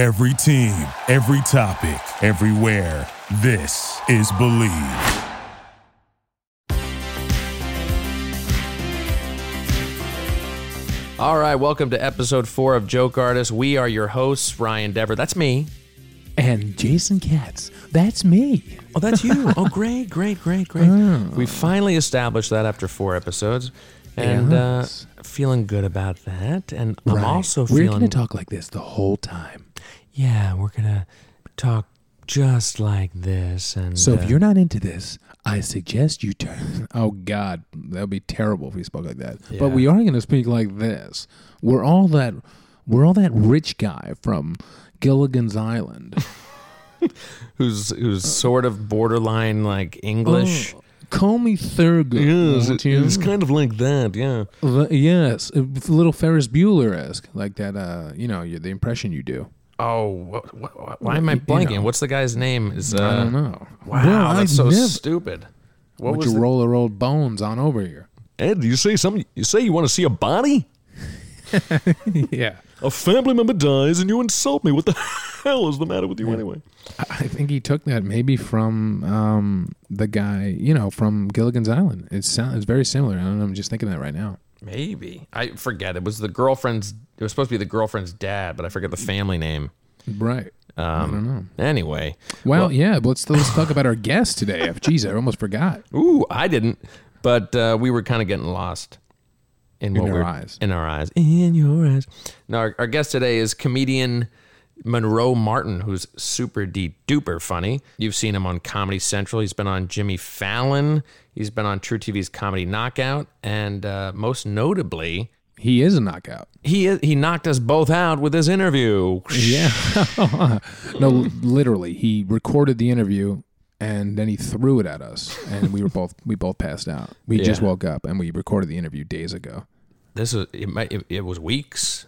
Every team, every topic, everywhere. This is Believe. All right, welcome to episode four of Joke Artist. We are your hosts, Ryan Dever. That's me. And Jason Katz. That's me. Oh, that's you. oh, great, great, great, great. Oh. We finally established that after four episodes, and Yes. uh, feeling good about that. And I'm also We're feeling going to talk like this the whole time. Yeah, we're gonna talk just like this. And So uh, if you're not into this, I suggest you turn. Oh God, that would be terrible if we spoke like that. Yeah. But we are going to speak like this. We're all that. We're all that rich guy from Gilligan's Island. who's who's sort of borderline like English. Oh, call me Thurgood. won't you? kind of like that. Yeah. Uh, yes, a little Ferris Bueller esque, like that. Uh, you know, the impression you do. Oh, what, what, why am I You blanking? know. What's the guy's name? Is uh, I don't know. Wow, Well, that's I so never- stupid. What would you the- roll the old bones on over here? Ed, you say something? You say you want to see a body? yeah. A family member dies and you insult me. What the hell is the matter with you anyway? I I think he took that maybe from um, the guy, you know, from Gilligan's Island. It sounds it's very similar. I don't know. I'm just thinking that right now. Maybe I forget. It was the girlfriend's. It was supposed to be the girlfriend's dad, but I forget the family name. Right. I don't know. Anyway, Well, yeah. But let's let's talk about our guest today. Jeez, I almost forgot. ooh, I didn't, but uh, we were kind of getting lost in, what our eyes. In our eyes. In your eyes. Now, our, our guest today is comedian Monroe Martin, who's super de duper funny. You've seen him on Comedy Central. He's been on Jimmy Fallon. He's been on truTV's Comedy Knockout, and uh, most notably, He is a knockout. he he knocked us both out with his interview. Yeah. no, literally, he recorded the interview and then he threw it at us, and we were both we both passed out. We just woke up and we recorded the interview days ago. This was it. Might, it, it was weeks.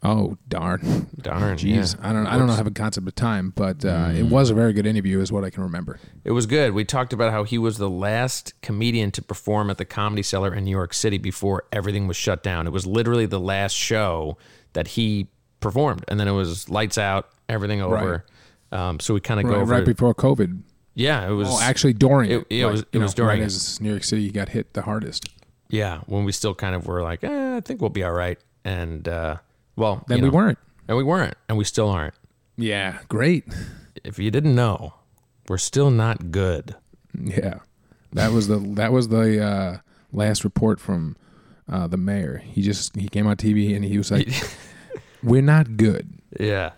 Oh darn! Darn, Jeez, yeah. I don't I don't know have a concept of time, but uh, it was a very good interview, is what I can remember. It was good. We talked about how he was the last comedian to perform at the Comedy Cellar in New York City before everything was shut down. It was literally the last show that he performed, and then it was lights out, everything over. Um, so we kind of go Right, over. right before COVID. yeah, it was. Oh, actually, during It- it, it was- Right, it was know, during right it. as New York City got hit the hardest. Yeah, when we still kind of were like, eh, I think we'll be all right, and uh, well, Then you we know, weren't. and we weren't, and we still aren't. Yeah, great. If you didn't know, we're still not good. Yeah, that was the that was the uh, last report from uh, the mayor. He just he came on TV and he was like, "We're not good." Yeah.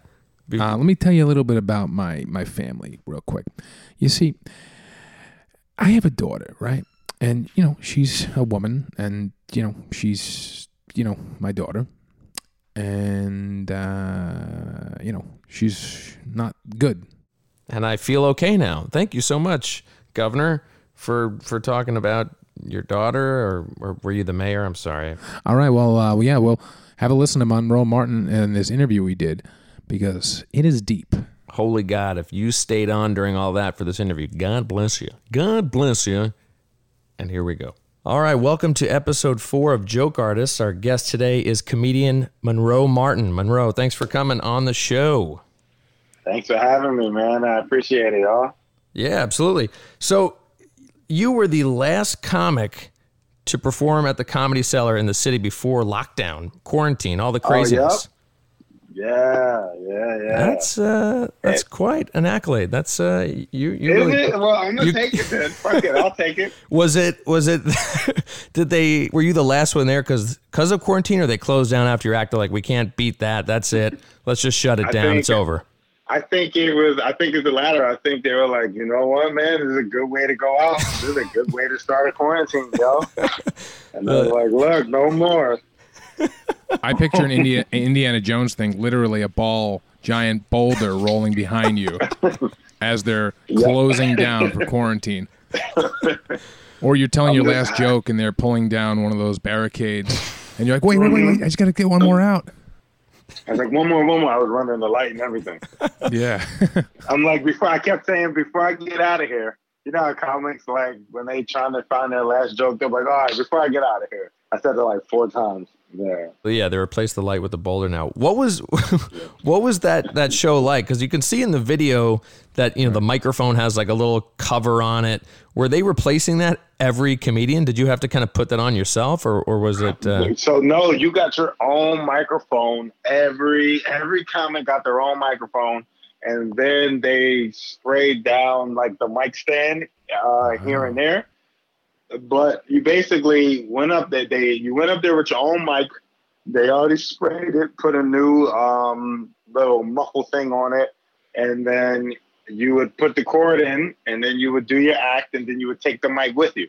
Be- Uh, let me tell you a little bit about my my family real quick. You see, I have a daughter, right? And you know, she's a woman, and you know, she's you know my daughter, and uh, you know, she's not good. and I feel okay now. Thank you so much, Governor, for for talking about your daughter, or, or were you the mayor? I'm sorry. All right, well, uh, well, yeah, well, have a listen to Monroe Martin and this interview we did because it is deep. Holy God, if you stayed on during all that for this interview, God bless you. God bless you. And here we go. All right, welcome to episode four of Joke Artists. Our guest today is comedian Monroe Martin. Monroe, thanks for coming on the show. Thanks for having me, man. I appreciate it, y'all. Yeah, absolutely. So, you were the last comic to perform at the Comedy Cellar in the city before lockdown, quarantine, all the oh, craziness. Yeah, yeah, yeah. That's uh, that's quite an accolade. That's uh, you. You Is really it? Well, I'm gonna you- take it then. Fuck it, I'll take it. was it? Was it? did they? Were you the last one there because because of quarantine, or they closed down after your act? They're like, we can't beat that. That's it. Let's just shut it I down. think- It's over. I think it was. I think it's the latter. I think they were like, you know what, man, this is a good way to go out. This is a good way to start a quarantine, yo. And they're Uh, like, look, no more. I picture an India, Indiana Jones thing, literally a ball, giant boulder rolling behind you as they're closing down for quarantine. Or you're telling your last joke and they're pulling down one of those barricades, and you're like, wait, wait, wait, wait, I just got to get one more out. I was like, one more, one more. I was running the light and everything. Yeah. I'm like, before I kept saying, before I get out of here, you know how comics like when they trying to find their last joke, they're like, all right, before I get out of here. I said it like four times. Yeah. But yeah, they replaced the light with the boulder now. What was what was that that show like? Because you can see in the video that you know the microphone has like a little cover on it. Were they replacing that every comedian? Did you have to kind of put that on yourself, or or was it? Uh, So no, you got your own microphone. Every every comic got their own microphone, and then they sprayed down like the mic stand uh, here and there. But you basically went up there. They you went up there with your own mic. They already sprayed it, put a new um, little muffle thing on it, and then you would put the cord in, and then you would do your act, and then you would take the mic with you.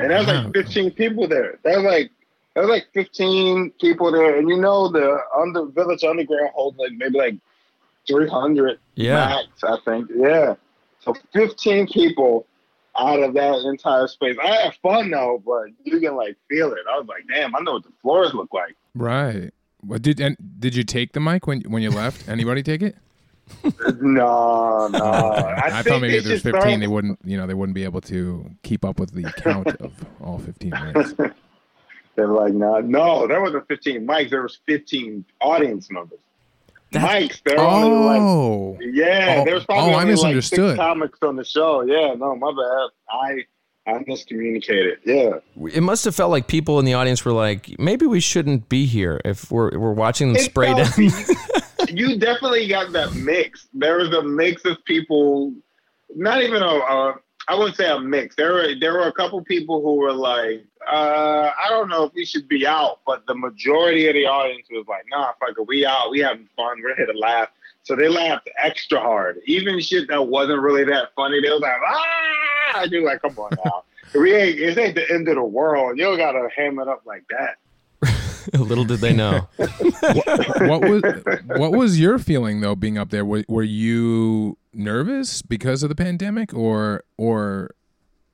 And there was like 15 people there. There was like there was like 15 people there, and you know the under Village Underground holds like maybe like 300 Yeah. max, I think. Yeah. So 15 people out of that entire space. I had fun though, but you can like feel it. I was like, damn, I know what the floors look like. Right. What did and did you take the mic when when you left? Anybody take it? No, no. I, I, thought maybe if there's 15, throw- they wouldn't. You know, they wouldn't be able to keep up with the count of all 15 minutes. They're like, no, no, there wasn't 15 mics. There was 15 audience members. Mics, there were only like Oh, Yeah, Oh, there's probably oh, I only like misunderstood. six comics on the show. Yeah, no, my bad. I I miscommunicated. Yeah, it must have felt like people in the audience were like, maybe we shouldn't be here if we're we're watching them It spray down. you definitely got that mix. There was a mix of people. Not even a. a I wouldn't say a mix. There were there were a couple people who were like, uh, I don't know if we should be out, but the majority of the audience was like, Nah, fuck it, we out, we having fun, we're here to laugh. So they laughed extra hard, even shit that wasn't really that funny. They was like, ah, and you're like, come on now, we ain't. It ain't the end of the world. You don't gotta ham it up like that. Little did they know. what was what was your feeling though being up there? Were, were you nervous because of the pandemic, or or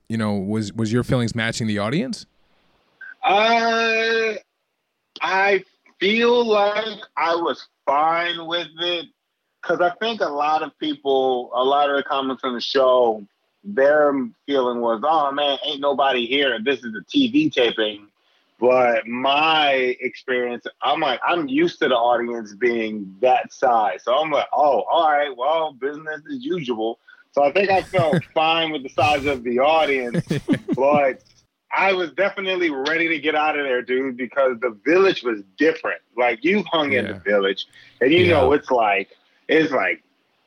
you know was was your feelings matching the audience? Uh, I feel like I was fine with it because I think a lot of people, a lot of the comments on the show, their feeling was, "Oh man, ain't nobody here. This is a TV taping." But my experience, I'm like, I'm used to the audience being that size, so I'm like, "Oh, all right, well, business as usual." So I think I felt fine with the size of the audience, but I was definitely ready to get out of there, dude, because the village was different. Like you hung in the village, and you Yeah. know it's like it's like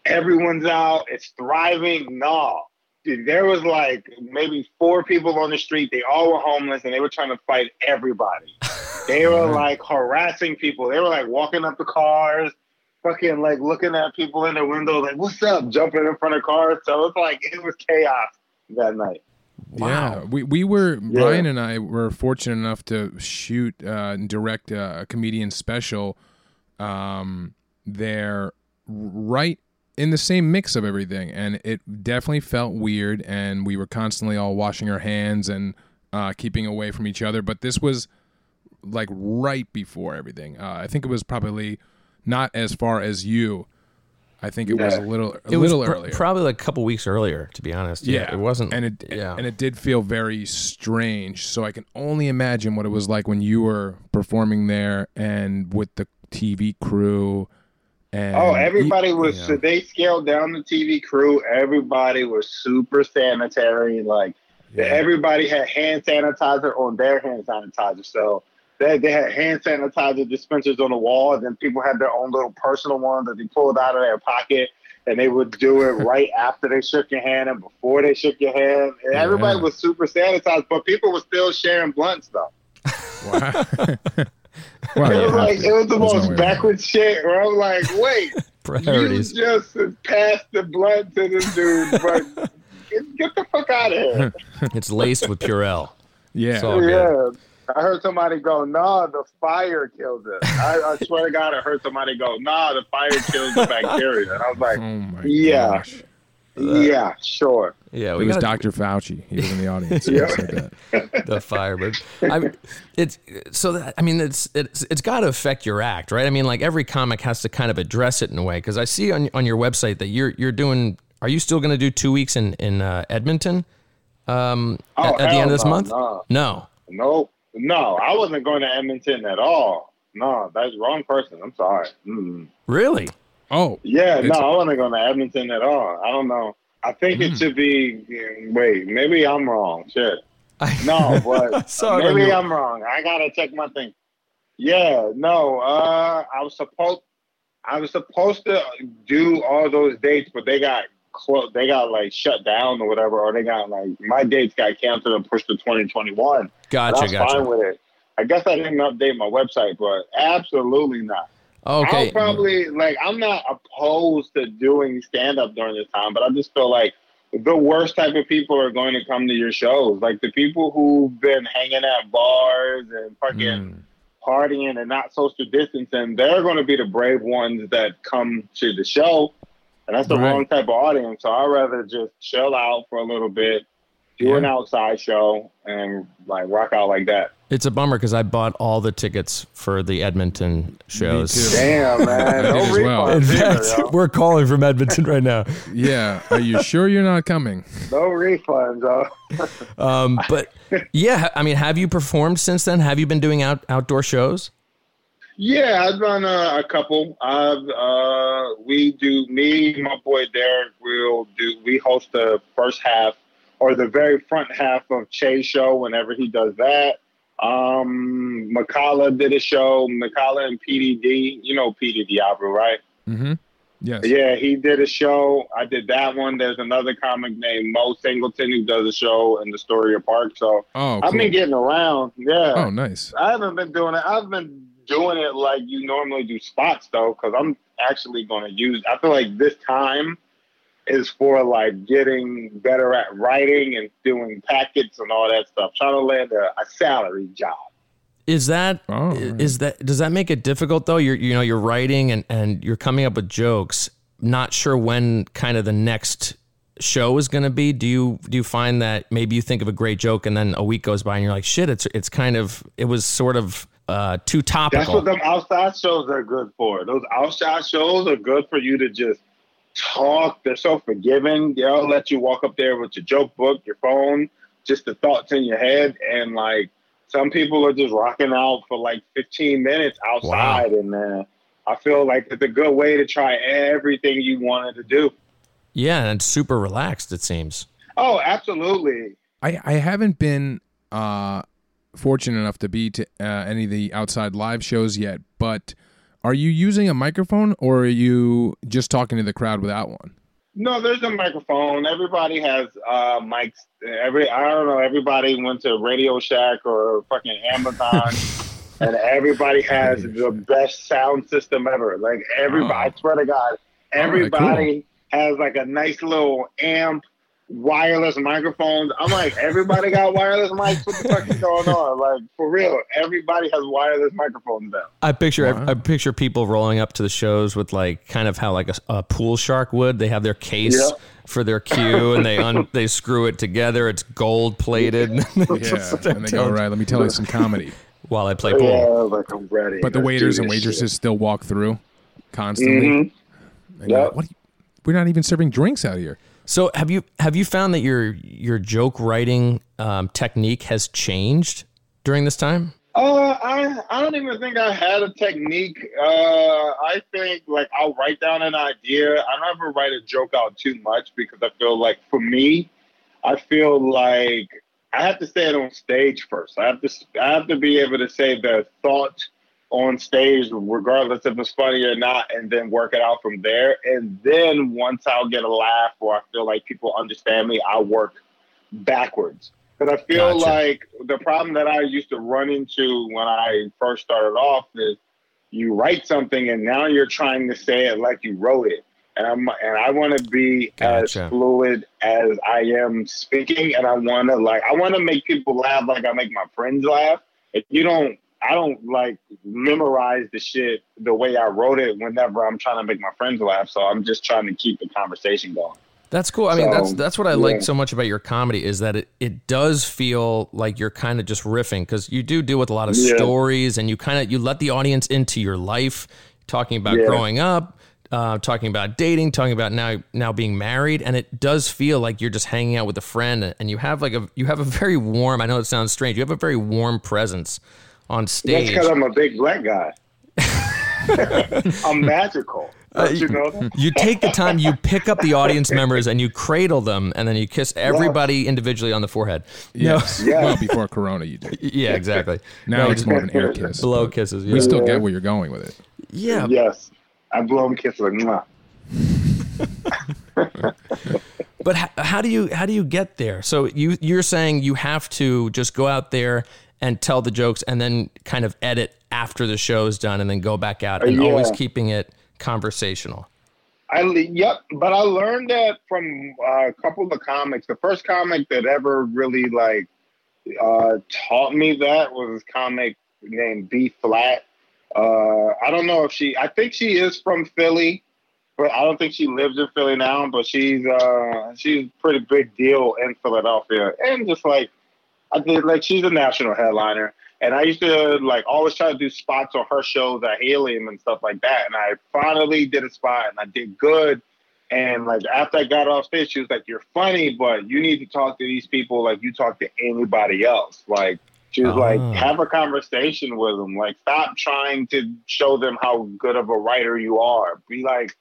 everyone's out, it's thriving. No, dude, there was like maybe four people on the street. They all were homeless, and they were trying to fight everybody. They were like harassing people. They were like walking up the cars, fucking like looking at people in their windows, like "What's up?" Jumping in front of cars. So it's like it was chaos that night. Yeah, we we were Yeah. Brian and I were fortunate enough to shoot uh, and direct uh, a comedian special um, there, right in the same mix of everything, and it definitely felt weird, and we were constantly all washing our hands and uh, keeping away from each other. But this was like right before everything. Uh, I think it was probably not as far as you. I think it was a little a It was little pr- earlier. probably like a couple weeks earlier, to be honest. Yeah, it wasn't. and it yeah, and it did feel very strange. So I can only imagine what it was like when you were performing there and with the TV crew. And Oh, everybody was. yeah. So they scaled down the TV crew. Everybody was super sanitary. Like Yeah. everybody had hand sanitizer on their hand sanitizer. So they, they had hand sanitizer dispensers on the wall, and then people had their own little personal ones that they pulled out of their pocket, and they would do it right after they shook your hand and before they shook your hand. And everybody was super sanitized, but people were still sharing blunts though. Wow. well, It was like it was the There's most way. backwards shit. Where I was like, wait. priorities. You just passed the blunt to this dude, but get, get the fuck out of here. It's laced with Purell. Yeah. So- good. Yeah. I heard somebody go, nah, the fire killed it. I, I swear to God, I heard somebody go, nah, the fire kills the bacteria. And I was like, oh my Yeah. gosh. yeah, sure. Yeah, It was got Dr. Fauci. He was in the audience. Yeah. Said that. the Firebird. I mean, it's so that I mean, it's it's it's got to affect your act, right? I mean, like every comic has to kind of address it in a way. Because I see on on your website that you're you're doing. Are you still going to do two weeks in in uh, Edmonton? Um, Oh, at, at the end of this no, month? no. No. Nope. No, I wasn't going to Edmonton at all. No, that's wrong person. I'm sorry. Mm. Really? Oh, Yeah, no, I wasn't going to Edmonton at all. I don't know. I think it Mm. should be. Wait, maybe I'm wrong. Shit. No, but saw maybe your- I'm wrong. I gotta check my thing. Yeah, no. Uh, I was supposed. I was supposed to do all those dates, but they got close. They got like shut down or whatever, or they got like my dates got canceled and pushed to 2021. I Gotcha, was gotcha. fine with it. I guess I didn't update my website, but absolutely not. Okay. I'll probably like I'm not opposed to doing stand up during this time, but I just feel like the worst type of people are going to come to your shows. Like the people who've been hanging at bars and fucking Mm. partying and not social distancing, they're going to be the brave ones that come to the show. And that's the Right. wrong type of audience. So I'd rather just chill out for a little bit, do an outside show, and like rock out like that. It's a bummer because I bought all the tickets for the Edmonton shows. Damn, man. No as well. In refunds either, fact, we're calling from Edmonton right now. yeah. Are you sure you're not coming? No refunds, yo. Um, but yeah, I mean, have you performed since then? Have you been doing out outdoor shows? Yeah, I've done uh, a couple. I've uh, we do me, my boy Derek. We'll do. We host the first half or the very front half of Che's show whenever he does that. Um, Makala did a show. Makala and PDD. You know PD Diablo, right? Mm-hmm. Yes. Yeah, he did a show. I did that one. There's another comic named Mo Singleton who does a show in the Astoria Park. So Oh, I've been getting around. Yeah. Oh, nice. I haven't been doing it. I've been doing it like you normally do spots though, because I'm actually going to use. I feel like this time is for like getting better at writing and doing packets and all that stuff. Trying to land a, a salary job. Is that Oh, is that does that make it difficult though? You're you know you're writing and and you're coming up with jokes. Not sure when kind of the next show is going to be. Do you do you find that maybe you think of a great joke and then a week goes by and you're like shit? It's it's kind of it was sort of uh, too topical. That's what them outside shows are good for. Those outside shows are good for you to just talk. They're so forgiving. They'll let you walk up there with your joke book, your phone, just the thoughts in your head, and like some people are just rocking out for like 15 minutes outside, and uh, I feel like it's a good way to try everything you wanted to do. yeah, and super relaxed. It seems. Oh, absolutely. I, I haven't been uh, fortunate enough to be to uh, any of the outside live shows yet, but are you using a microphone or are you just talking to the crowd without one? No, there's a microphone. Everybody has uh, mics. Every I don't know. Everybody went to Radio Shack or fucking Amazon, and everybody has the best sound system ever. Like everybody, Oh. I swear to God, everybody has like a nice little amp, wireless microphones. I'm like, everybody got wireless mics. What the fuck is going on? Like for real, everybody has wireless microphones now. I picture Wow. I picture people rolling up to the shows with like kind of how like a, a pool shark would. They have their case Yeah. for their cue and they un, they screw it together. It's gold plated. Yeah, and they go, all right, let me tell you some comedy. while I play pool. Yeah, like I'm ready. But the Let's waiters and waitresses shit. still walk through constantly. Mhm. And you're like, what? are you- we're not even serving drinks out here. So have you have you found that your your joke writing um, technique has changed during this time? Uh, I I don't even think I had a technique. Uh, I think like I'll write down an idea. I don't ever write a joke out too much because I feel like for me, I feel like I have to say it on stage first. I have to I have to be able to say the thought on stage, regardless if it's funny or not, and then work it out from there. And then once I'll get a laugh or I feel like people understand me, I work backwards. Because I feel Gotcha. like the problem that I used to run into when I first started off is you write something and now you're trying to say it like you wrote it. And I'm and I want to be Gotcha. as fluid as I am speaking, and I want to like I want to make people laugh like I make my friends laugh. If you don't, I don't like memorize the shit the way I wrote it. Whenever I'm trying to make my friends laugh, so I'm just trying to keep the conversation going. That's cool. I mean, that's So, that's what I yeah. like so much about your comedy is that it, it does feel like you're kind of just riffing because you do deal with a lot of Yeah. stories and you kind of you let the audience into your life, talking about Yeah. growing up, uh, talking about dating, talking about now now being married, and it does feel like you're just hanging out with a friend, and you have like a you have a very warm. I know it sounds strange. You have a very warm presence on stage. That's because I'm a big black guy. I'm magical. Uh, you know you take the time, you pick up the audience members, and you cradle them, and then you kiss everybody individually on the forehead. No. Yes. Yeah. Well, before Corona, you did. Yeah, exactly. Now No, it's more of an air kiss. blow kisses. Yeah. We still get where you're going with it. yeah. Yes. I blow him kisses like mwah. But how, how do you how do you get there? So you you're saying you have to just go out there and tell the jokes, and then kind of edit after the show is done, and then go back out, and yeah. always keeping it conversational. I yep, but I learned that from uh, a couple of comics. The first comic that ever really like uh, taught me that was this comic named B Flat. Uh, I don't know if she. I think she is from Philly, but I don't think she lives in Philly now. But she's uh, she's a pretty big deal in Philadelphia, and just like I did, like she's a national headliner. And I used to like always try to do spots on her shows at Helium and stuff like that. And I finally did a spot and I did good. And like after I got off stage, she was like, "You're funny, but you need to talk to these people like you talk to anybody else." Like she was Ah. like, "Have a conversation with them. Like stop trying to show them how good of a writer you are. Be like,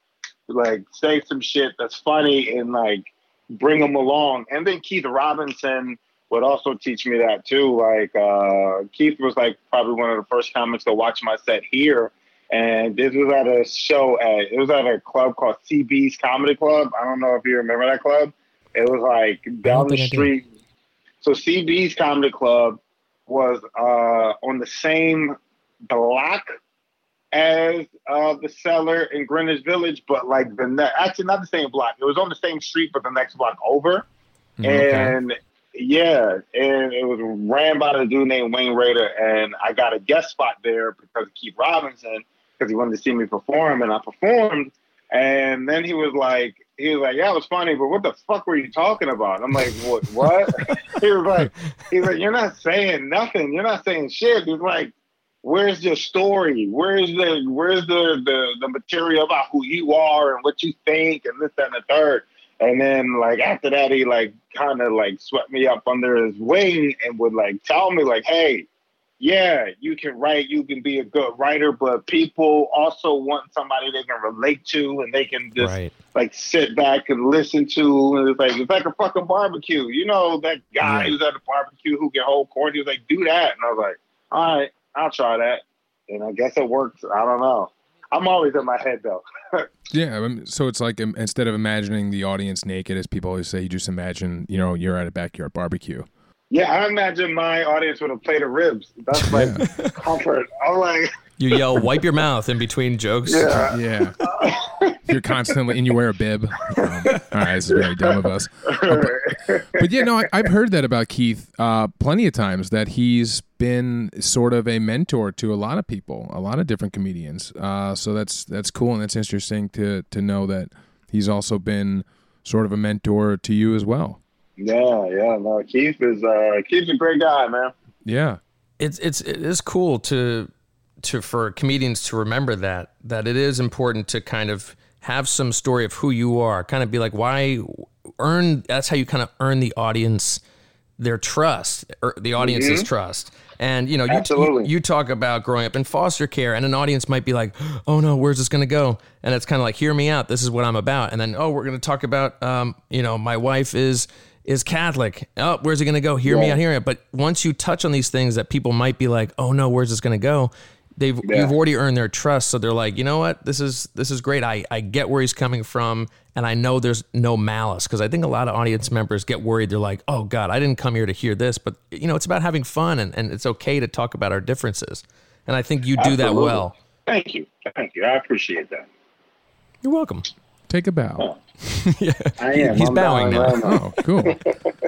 like say some shit that's funny and like bring them along." And then Keith Robinson would also teach me that too. Like uh, Keith was like probably one of the first comics to watch my set here. And this was at a show at it was at a club called CB's Comedy Club. I don't know if you remember that club. It was like down the do. street. So CB's Comedy Club was uh, on the same block as uh, the cellar in Greenwich Village, but like the ne- actually not the same block. It was on the same street, but the next block over. And yeah, and it was ran by a dude named Wayne Rader, and I got a guest spot there because of Keith Robinson because he wanted to see me perform, and I performed. And then he was like, he was like, yeah, it was funny, but what the fuck were you talking about? I'm like, what? What? he was like, he was like, you're not saying nothing. You're not saying shit. He's like, where's your story? Where's the where's the the the material about who you are and what you think and this that and the third? And then like after that, he like kind of like swept me up under his wing and would like tell me like, hey, yeah, you can write, you can be a good writer, but people also want somebody they can relate to and they can just Right. like sit back and listen to. And it's like it's like a fucking barbecue. You know that guy Yeah. who's at a barbecue who can hold corn. He was like, do that, and I was like, all right, I'll try that. And I guess it works. I don't know. I'm always in my head though. Yeah, so it's like instead of imagining the audience naked, as people always say, you just imagine, you know, you're at a backyard barbecue. Yeah, I imagine my audience with a plate of ribs. That's like comfort. I'm like, You yell, "Wipe your mouth" in between jokes. yeah. Yeah. You're constantly, and you wear a bib. Um, all right, this is very dumb of us. Uh, but, but yeah, no, I, I've heard that about Keith uh, plenty of times that he's been sort of a mentor to a lot of people, a lot of different comedians. Uh, so that's that's cool and that's interesting to to know that he's also been sort of a mentor to you as well. Yeah, yeah, no. Keith is uh Keith's a great guy, man. Yeah. it's it's it is cool to to for comedians to remember that that it is important to kind of have some story of who you are kind of be like why earn that's how you kind of earn the audience their trust or the audience's trust. And you know you, you, you talk about growing up in foster care and an audience might be like oh no where's this going to go? And it's kind of like hear me out this is what i'm about. And then oh we're going to talk about um, you know my wife is is catholic. Oh where's it going to go? Hear me out hear me out. But once you touch on these things that people might be like oh no where's this going to go they've Yeah. you've already earned their trust so they're like you know what this is this is great i i get where he's coming from and i know there's no malice because i think a lot of audience members get worried they're like oh god i didn't come here to hear this but you know it's about having fun and, and it's okay to talk about our differences and i think you do that well Thank you. Thank you. I appreciate that. you're welcome Take a bow. I am. He's I'm bowing now. right Oh, cool.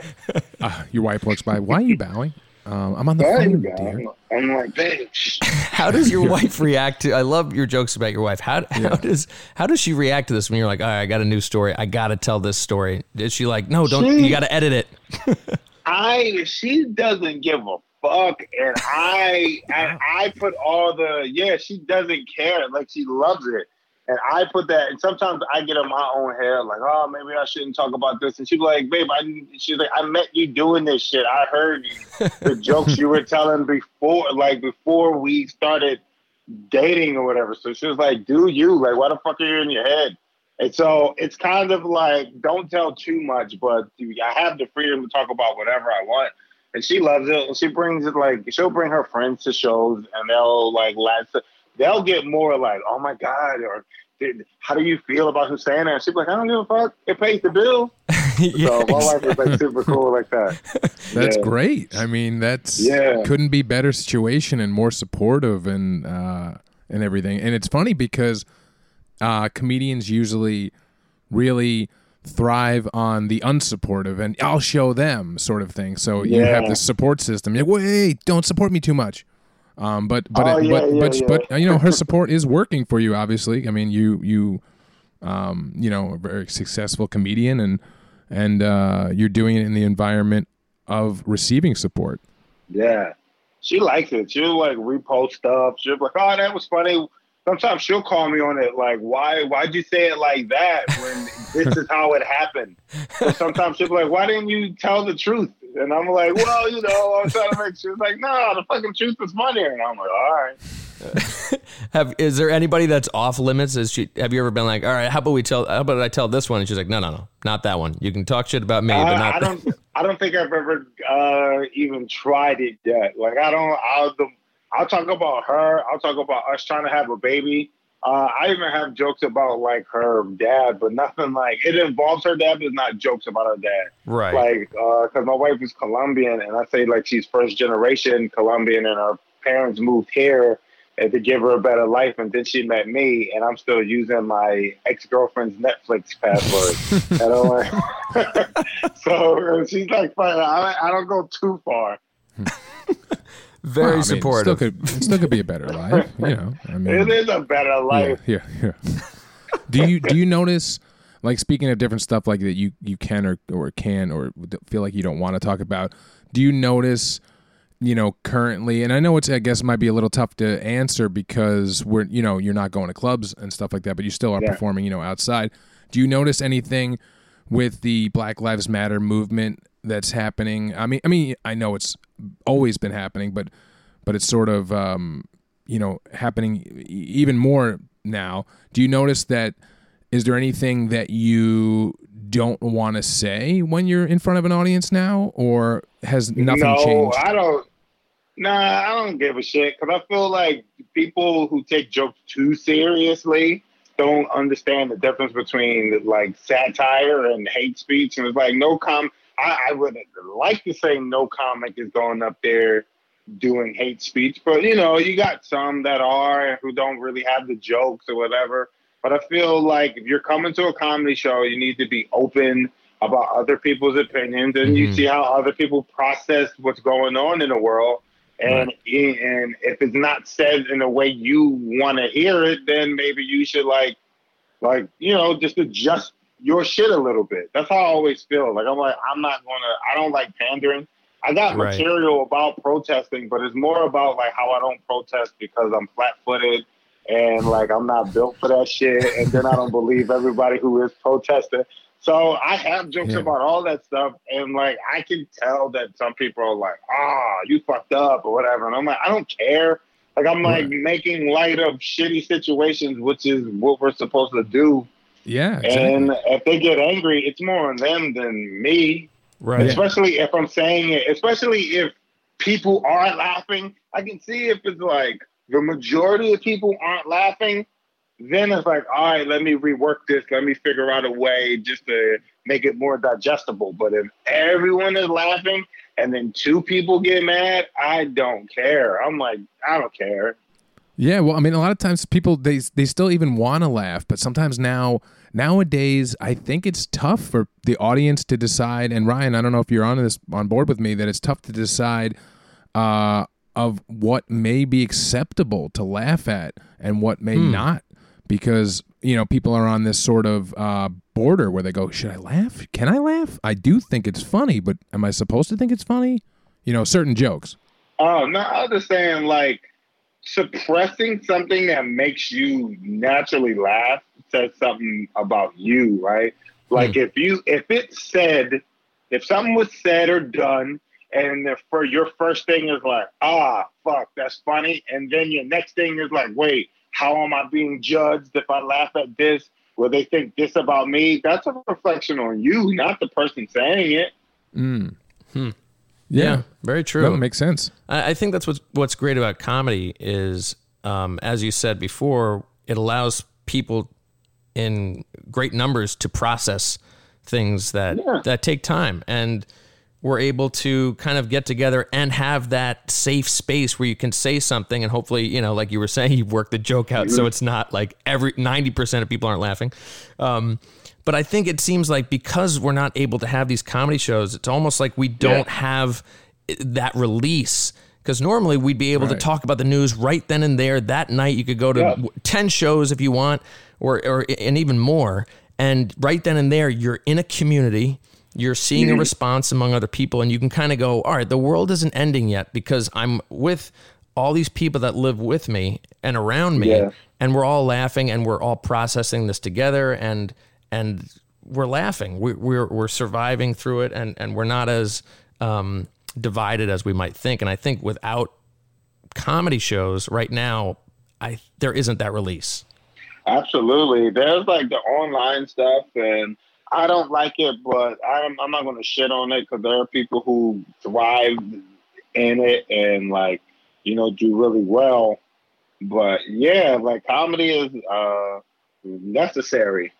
uh, your wife looks by. Why are you bowing? Um, I'm on the There phone, go. dear. I'm like, bitch. how does your wife react to i love your jokes about your wife how, how does how does she react to this when you're like all right i got a new story i gotta tell this story is she like no don't She- you gotta edit it I she doesn't give a fuck, and I and I put all the yeah. She doesn't care. Like she loves it, And I put that, and sometimes I get in my own head, like, oh, maybe I shouldn't talk about this. And she's like, babe, I, she's like, I met you doing this shit. I heard you, the jokes you were telling before, like before we started dating or whatever. So she was like, do you? Like, why the fuck are you in your head? And so it's kind of like, don't tell too much, but I have the freedom to talk about whatever I want. And she loves it. And she brings it like, she'll bring her friends to shows and they'll like, laugh they'll get more like, oh my God, or how do you feel about who's saying that? She's like, I don't give a fuck. It pays the bill. yeah, so my wife is like super cool like that. That's yeah. great. I mean, that's yeah. couldn't be better situation and more supportive and uh, and everything. And it's funny because uh, comedians usually really thrive on the unsupportive and I'll show them sort of thing. So yeah. you have the support system. You're like, wait, don't support me too much. Um, but but oh, it, yeah, but yeah, but, yeah. but you know her support is working for you. Obviously, I mean you you um, you know a very successful comedian and and uh, you're doing it in the environment of receiving support. Yeah, she likes it. She'll like repost stuff. She'll be like, "Oh, that was funny." Sometimes she'll call me on it, like, "Why? Why'd you say it like that when this is how it happened?" So sometimes she'll be like, "Why didn't you tell the truth?" And I'm like, well, you know, I'm trying to make sure. She's like, no, the fucking truth is funnier. And I'm like, all right. have is there anybody that's off limits? Is she? Have you ever been like, all right, how about we tell? How about I tell this one? And she's like, no, no, no, not that one. You can talk shit about me, uh, but not. I don't. I don't think I've ever uh, even tried it yet. Like, I don't. I'll. I'll talk about her. I'll talk about us trying to have a baby. Uh, I even have jokes about like her dad, but nothing like it involves her dad, but it's not jokes about her dad. Right. Like, because uh, my wife is Colombian, and I say like she's first generation Colombian, and her parents moved here and to give her a better life, and then she met me, and I'm still using my ex girlfriend's Netflix password. I don't like. so she's like, I, I don't go too far. Very well, supportive. Mean, still could still could be a better life. You know, I mean, it is a better life. Yeah, yeah. yeah. do you do you notice? Like speaking of different stuff like that, you you can or or can or feel like you don't want to talk about. Do you notice? you know currently and i know it's i guess might be a little tough to answer because we're you know you're not going to clubs and stuff like that but you still are yeah. performing you know outside do you notice anything with the black lives matter movement that's happening i mean i mean i know it's always been happening, but but it's sort of um, you know happening even more now. Do you notice that? Is there anything that you don't want to say when you're in front of an audience now, or has nothing no, changed? No, I don't. Nah, I don't give a shit because I feel like people who take jokes too seriously don't understand the difference between like satire and hate speech. And it's like no com I, I would like to say no comic is going up there doing hate speech, but you know, you got some that are who don't really have the jokes or whatever. But I feel like if you're coming to a comedy show, you need to be open about other people's opinions and mm-hmm. you see how other people process what's going on in the world. And right. and if it's not said in the way you want to hear it, then maybe you should like like you know just adjust your shit a little bit. That's how I always feel. Like I'm like I'm not gonna. I don't like pandering. I got right. material about protesting, but it's more about like how I don't protest because I'm flat footed and like I'm not built for that shit. And then I don't believe everybody who is protesting. So I have jokes yeah. about all that stuff, and like I can tell that some people are like, "Ah, oh, you fucked up" or whatever, and I'm like, I don't care. Like I'm like right. making light of shitty situations, which is what we're supposed to do yeah. Exactly. And if they get angry, it's more on them than me. Right. Especially if I'm saying it, especially if people aren't laughing. I can see if it's like the majority of people aren't laughing, then it's like, all right, let me rework this. Let me figure out a way just to make it more digestible. But if everyone is laughing and then two people get mad, I don't care. I'm like, I don't care. Yeah, well, I mean, a lot of times people they they still even want to laugh, but sometimes now nowadays I think it's tough for the audience to decide. And Ryan, I don't know if you're on this on board with me that it's tough to decide uh, of what may be acceptable to laugh at and what may hmm. not, because you know people are on this sort of uh, border where they go, should I laugh? Can I laugh? I do think it's funny, but am I supposed to think it's funny? You know, certain jokes. Oh no, I'm just saying like suppressing something that makes you naturally laugh says something about you, right? Like mm. if you if it said if something was said or done and the, for your first thing is like, ah, fuck, that's funny, and then your next thing is like, wait, how am I being judged if I laugh at this? Will they think this about me? That's a reflection on you, not the person saying it. Mm. Hmm. Yeah, yeah, very true. That makes sense. I, I, think that's what's what's great about comedy is, um, as you said before, it allows people in great numbers to process things that yeah. that take time and we're able to kind of get together and have that safe space where you can say something and hopefully you know like you were saying you work the joke out so it's not like every 90% of people aren't laughing um, but i think it seems like because we're not able to have these comedy shows it's almost like we don't yeah. have that release because normally we'd be able right. to talk about the news right then and there that night you could go to yeah. 10 shows if you want or, or and even more and right then and there you're in a community you're seeing mm-hmm. a response among other people and you can kind of go all right the world isn't ending yet because i'm with all these people that live with me and around me yeah. and we're all laughing and we're all processing this together and and we're laughing we, we're we're surviving through it and and we're not as um, divided as we might think and i think without comedy shows right now i there isn't that release absolutely there's like the online stuff and I don't like it, but I'm, I'm not going to shit on it because there are people who thrive in it and like you know do really well. But yeah, like comedy is uh, necessary.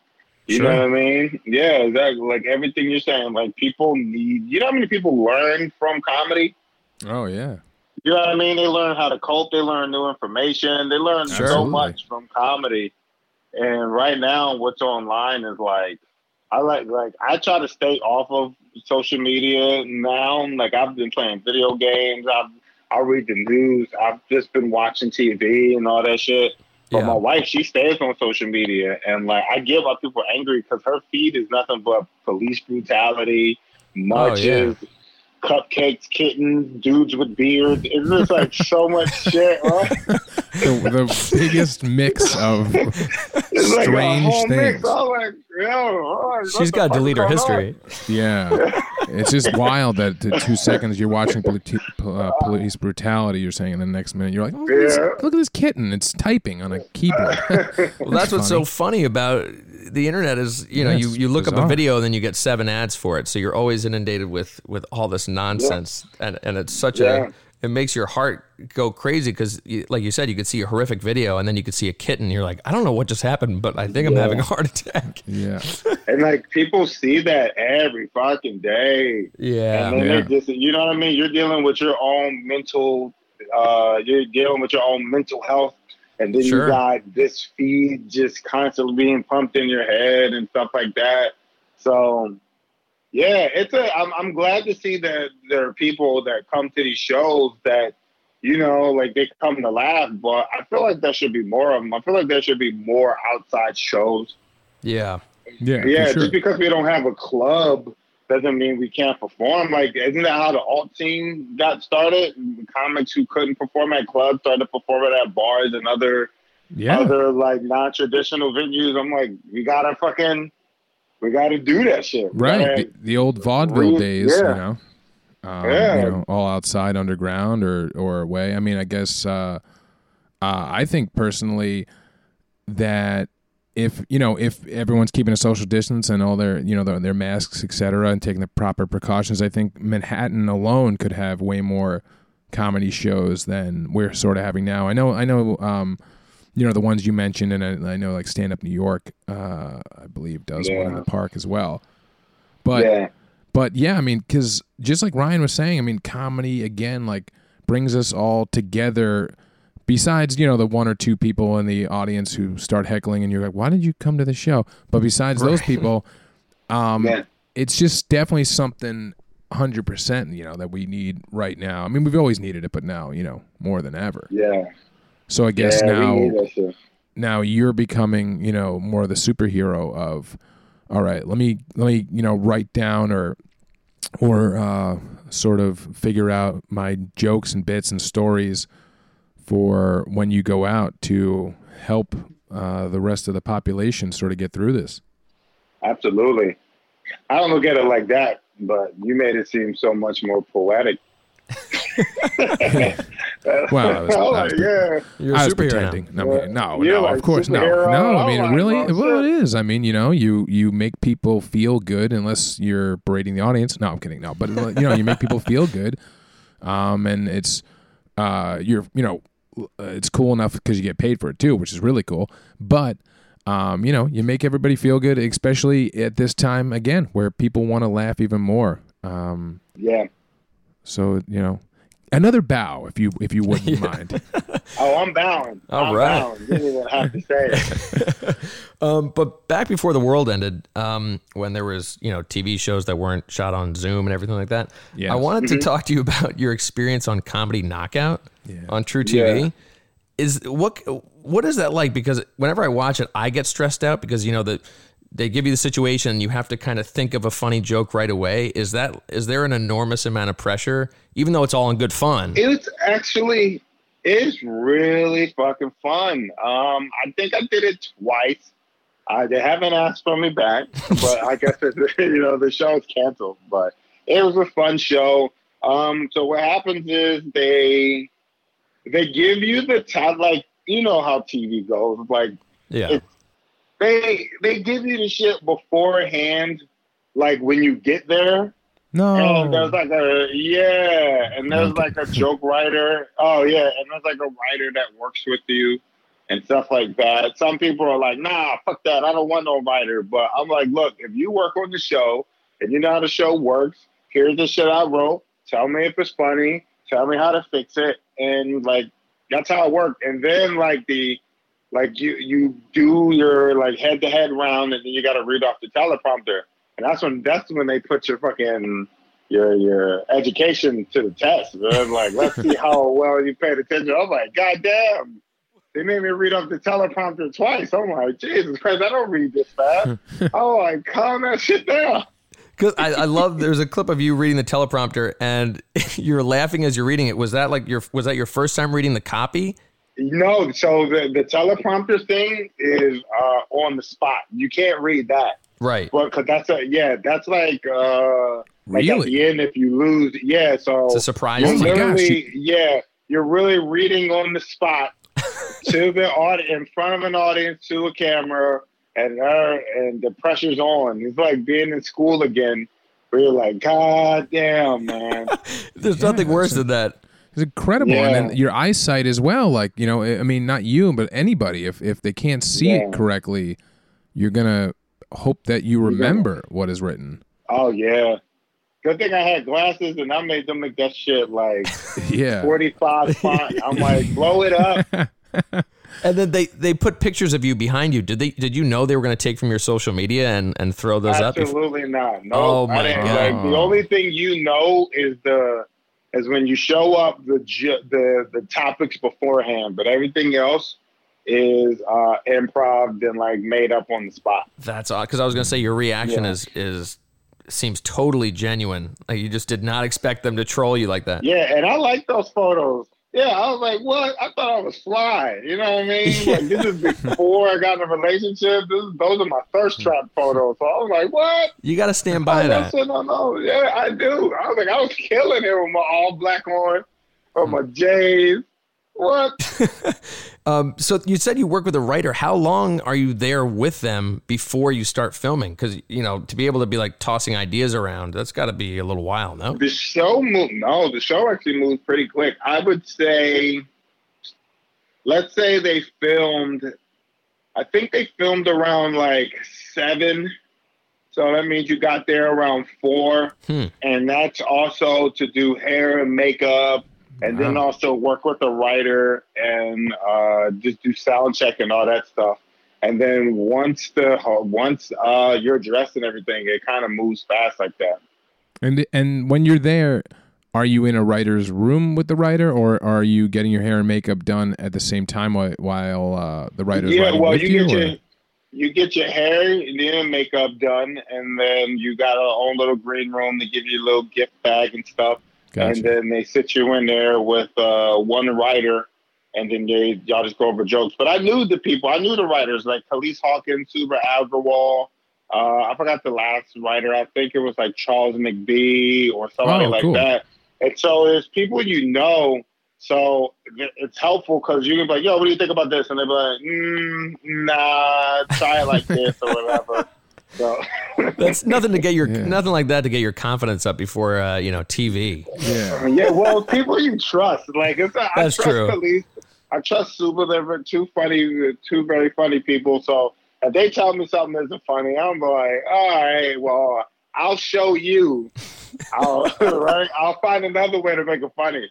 You sure. know what I mean? Yeah, exactly. Like everything you're saying, like people need. You know how many people learn from comedy? Oh yeah. You know what I mean? They learn how to cope. They learn new information. They learn sure. so much from comedy. And right now, what's online is like I like like I try to stay off of social media now. Like I've been playing video games. I've I read the news. I've just been watching TV and all that shit. But yeah. my wife, she stays on social media, and like I get why people are angry because her feed is nothing but police brutality, marches, oh, yeah cupcakes, kittens, dudes with beards. It's just like so much shit, right? the, the, biggest mix of strange like things. Like, oh, She's got to delete her history. On? Yeah. it's just wild that the two seconds you're watching uh, police brutality, you're saying, and the next minute you're like, oh, yeah. look at this kitten. It's typing on a keyboard. well, that's, that's what's so funny about the internet is you know yeah, you, you look bizarre. up a video and then you get seven ads for it so you're always inundated with with all this nonsense yeah. and and it's such yeah. a it makes your heart go crazy because like you said you could see a horrific video and then you could see a kitten. You're like i don't know what just happened but i think i'm having a heart attack. Yeah. And like people see that every fucking day. Yeah and then they just you know what i mean? You're dealing with your own mental uh you're dealing with your own mental health and then sure. you got this feed just constantly being pumped in your head and stuff like that. So yeah, it's a. I'm I'm glad to see that there are people that come to these shows that you know like they come to laugh, but I feel like there should be more of them. I feel like there should be more outside shows. Yeah. Yeah. Yeah. Sure. Just because we don't have a club doesn't mean we can't perform. Like, isn't that how the alt scene got started? Comics who couldn't perform at clubs started to performing at bars and other yeah. other like non traditional venues. I'm like, we gotta fucking we gotta do that shit. Right. The, the, old vaudeville Re- days, yeah. you know. Um, yeah. you know, all outside underground or or away. I mean, I guess uh, uh, I think personally that if you know if everyone's keeping a social distance and all their you know their, their masks etc and taking the proper precautions i think manhattan alone could have way more comedy shows than we're sort of having now i know i know um, you know the ones you mentioned and i, I know like stand up new york uh, i believe does yeah. one in the park as well but yeah. but yeah i mean because just like ryan was saying i mean comedy again like brings us all together besides you know the one or two people in the audience who start heckling and you're like why did you come to the show but besides right. those people um yeah. it's just definitely something 100% you know that we need right now i mean we've always needed it but now you know more than ever yeah so i guess yeah, now now you're becoming you know more the superhero of all right let me let me you know write down or or uh, sort of figure out my jokes and bits and stories for when you go out to help uh, the rest of the population sort of get through this. Absolutely. I don't look at it like that, but you made it seem so much more poetic. well, I was, Oh, I was, yeah. You're a I was pretending. No, I mean, no, no, like of course, no, no. I mean, Oh, really, my well, it shit. is. I mean, you know, you you make people feel good unless you're berating the audience. No, I'm kidding. No, but you know, you make people feel good, um, and it's uh, you're you know, uh, it's cool enough because you get paid for it too, which is really cool. But um, you know, you make everybody feel good, especially at this time again where people want to laugh even more. Um, Yeah. so you know, another bow if you if you wouldn't mind. Oh, I'm bound. All I'm right. bound. You didn't even have to say. Um, but back before the world ended, um, when there was you know TV shows that weren't shot on Zoom and everything like that, Yes. I wanted Mm-hmm. to talk to you about your experience on Comedy Knockout Yeah. on truTV. Yeah. Is what what is that like? Because whenever I watch it, I get stressed out because you know that they give you the situation and you have to kind of think of a funny joke right away. Is that is there an enormous amount of pressure, even though it's all in good fun? It's actually it's really fucking fun. Um, I think I did it twice. Uh, they haven't asked for me back, but I guess it, you know the show's canceled. But it was a fun show. Um, so what happens is they they give you the top like you know how TV goes. Like yeah, they they give you the shit beforehand. Like when you get there, No, and there's like a yeah, and there's like a joke writer. Oh yeah, and there's like a writer that works with you and stuff like that. Some people are like, nah, fuck that. I don't want no writer. But I'm like, look, if you work on the show and you know how the show works, here's the shit I wrote. Tell me if it's funny. Tell me how to fix it. And like that's how it worked. And then like the like you you do your like head to head round and then you gotta read off the teleprompter. And that's when that's when they put your fucking your your education to the test. Man. Like, let's see how well you paid attention. I'm like, God damn. They made me read off the teleprompter twice. I'm like, Jesus Christ, I don't read this fast. oh like, calm that shit down. Because I, I love there's a clip of you reading the teleprompter and you're laughing as you're reading it. Was that like your was that your first time reading the copy? No, so the, the teleprompter thing is uh, on the spot. You can't read that. Right. But cause that's a yeah, that's like uh like at Really? the end if you lose yeah, so It's a surprise. You're Oh my gosh, literally, yeah, you're really reading on the spot to the audience, in front of an audience, to a camera, and uh, and the pressure's on. It's like being in school again, where you're like, God damn, man. There's Yeah, nothing worse a- than that. It's incredible, and then your eyesight as well. Like you know, I mean, not you, but anybody. If if they can't see Yeah. it correctly, you're gonna hope that you gonna- remember what is written. oh yeah. Good thing I had glasses, and I made them make that shit like Yeah, 45 font. I'm like, blow it up. And then they they put pictures of you behind you. Did they did you know they were going to take from your social media and and throw those up? Absolutely not. No, Oh, my God. Like, the only thing you know is the is when you show up the the the topics beforehand, but everything else is uh improv and like made up on the spot. That's odd because I was going to say your reaction Yeah. is is seems totally genuine. Like you just did not expect them to troll you like that. Yeah, and I like those photos. Yeah, I was like, what? I thought I was fly. You know what I mean? Like this is before I got in a relationship. This is, those are my first hmm. trap photos. So I was like, what? You got to stand by that. No, no, no. Yeah, I do. I was like, I was killing it with my all black on, or my hmm. J's. What? Um, so you said you work with a writer. How long are you there with them before you start filming? Because you know to be able to be like tossing ideas around, that's got to be a little while, no? The show moved. No, the show actually moved pretty quick. I would say, let's say they filmed. I think they filmed around like seven. So that means you got there around four, Hmm. and that's also to do hair and makeup, and then also work with the writer and uh, just do sound check and all that stuff. And then once the once uh, you're dressed and everything, it kind of moves fast like that. and and when you're there, are you in a writer's room with the writer, or are you getting your hair and makeup done at the same time while, while uh, the writer's yeah, writing well, with you, you? get or- your you get your hair and then makeup done, and then you got our own little green room to give you a little gift bag and stuff. Gotcha. And then they sit you in there with uh, one writer, and then they y'all just go over jokes. But I knew the people, I knew the writers like Khalees Hawkins, Subhah Agarwal. Uh, I forgot the last writer. I think it was like Charles McBee or somebody Oh, like cool. that. And so there's people you know. So it's helpful because you can be like, yo, what do you think about this? And they'll be like, mm, nah, try it like this or whatever. So That's nothing to get your Yeah. nothing like that to get your confidence up before uh, you know TV. Yeah. yeah, well, people you trust. Like it's I That's trust true. Khalees. I trust Super. They're two funny, two very funny people. So if they tell me something isn't funny, I'm like, all right, well, I'll show you. I'll right. I'll find another way to make it funny.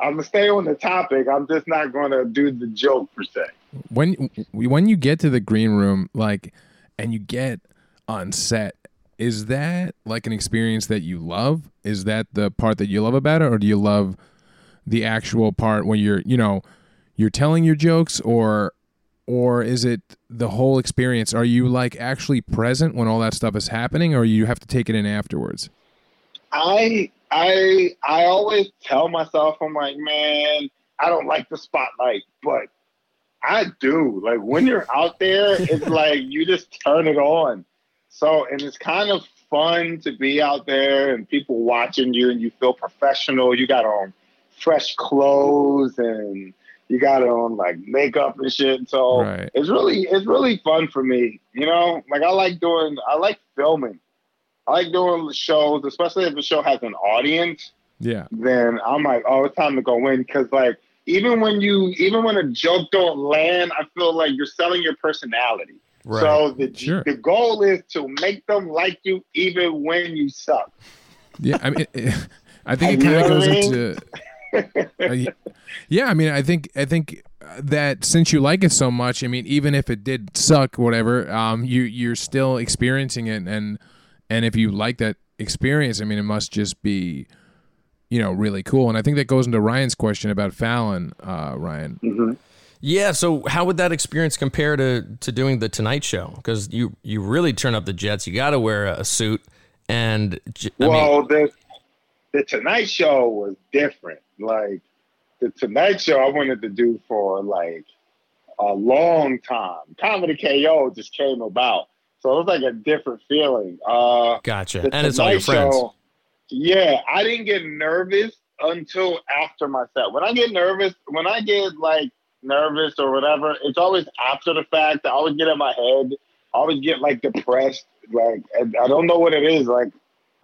I'm gonna stay on the topic. I'm just not gonna do the joke per se. when when you get to the green room like and you get on set is that like an experience that you love is that the part that you love about it or do you love the actual part when you're you know you're telling your jokes or or is it the whole experience are you like actually present when all that stuff is happening or you have to take it in afterwards I I I always tell myself, I'm like, man, I don't like the spotlight, but I do. Like when you're out there, it's like you just turn it on. So and it's kind of fun to be out there and people watching you and you feel professional. You got on fresh clothes and you got on like makeup and shit. So Right. it's really it's really fun for me. You know, like I like doing I like filming. I like doing the shows, especially if the show has an audience. yeah Then I'm like, oh, it's time to go in because like even when you even when a joke don't land, I feel like you're selling your personality. Right. So the Sure. the goal is to make them like you even when you suck. Yeah, I mean, I think it kind of goes mean? into. Uh, yeah, I mean, I think I think uh, that since you like it so much, I mean, even if it did suck, whatever, um, you you're still experiencing it, and and if you like that experience, I mean, it must just be, you know, really cool. And I think that goes into Ryan's question about Fallon, uh, Ryan. Yeah. So how would that experience compare to to doing the Tonight Show? Because you you really turn up the jets. You got to wear a suit, and I mean, well, the the Tonight Show was different. Like the Tonight Show, I wanted to do for like a long time. Comedy KO just came about, so it was like a different feeling. Uh, gotcha. And it's all your friends. Show, yeah, I didn't get nervous until after my set. When I get nervous, when I get like nervous or whatever, it's always after the fact. I always get in my head. I always get like depressed. Like and I don't know what it is. Like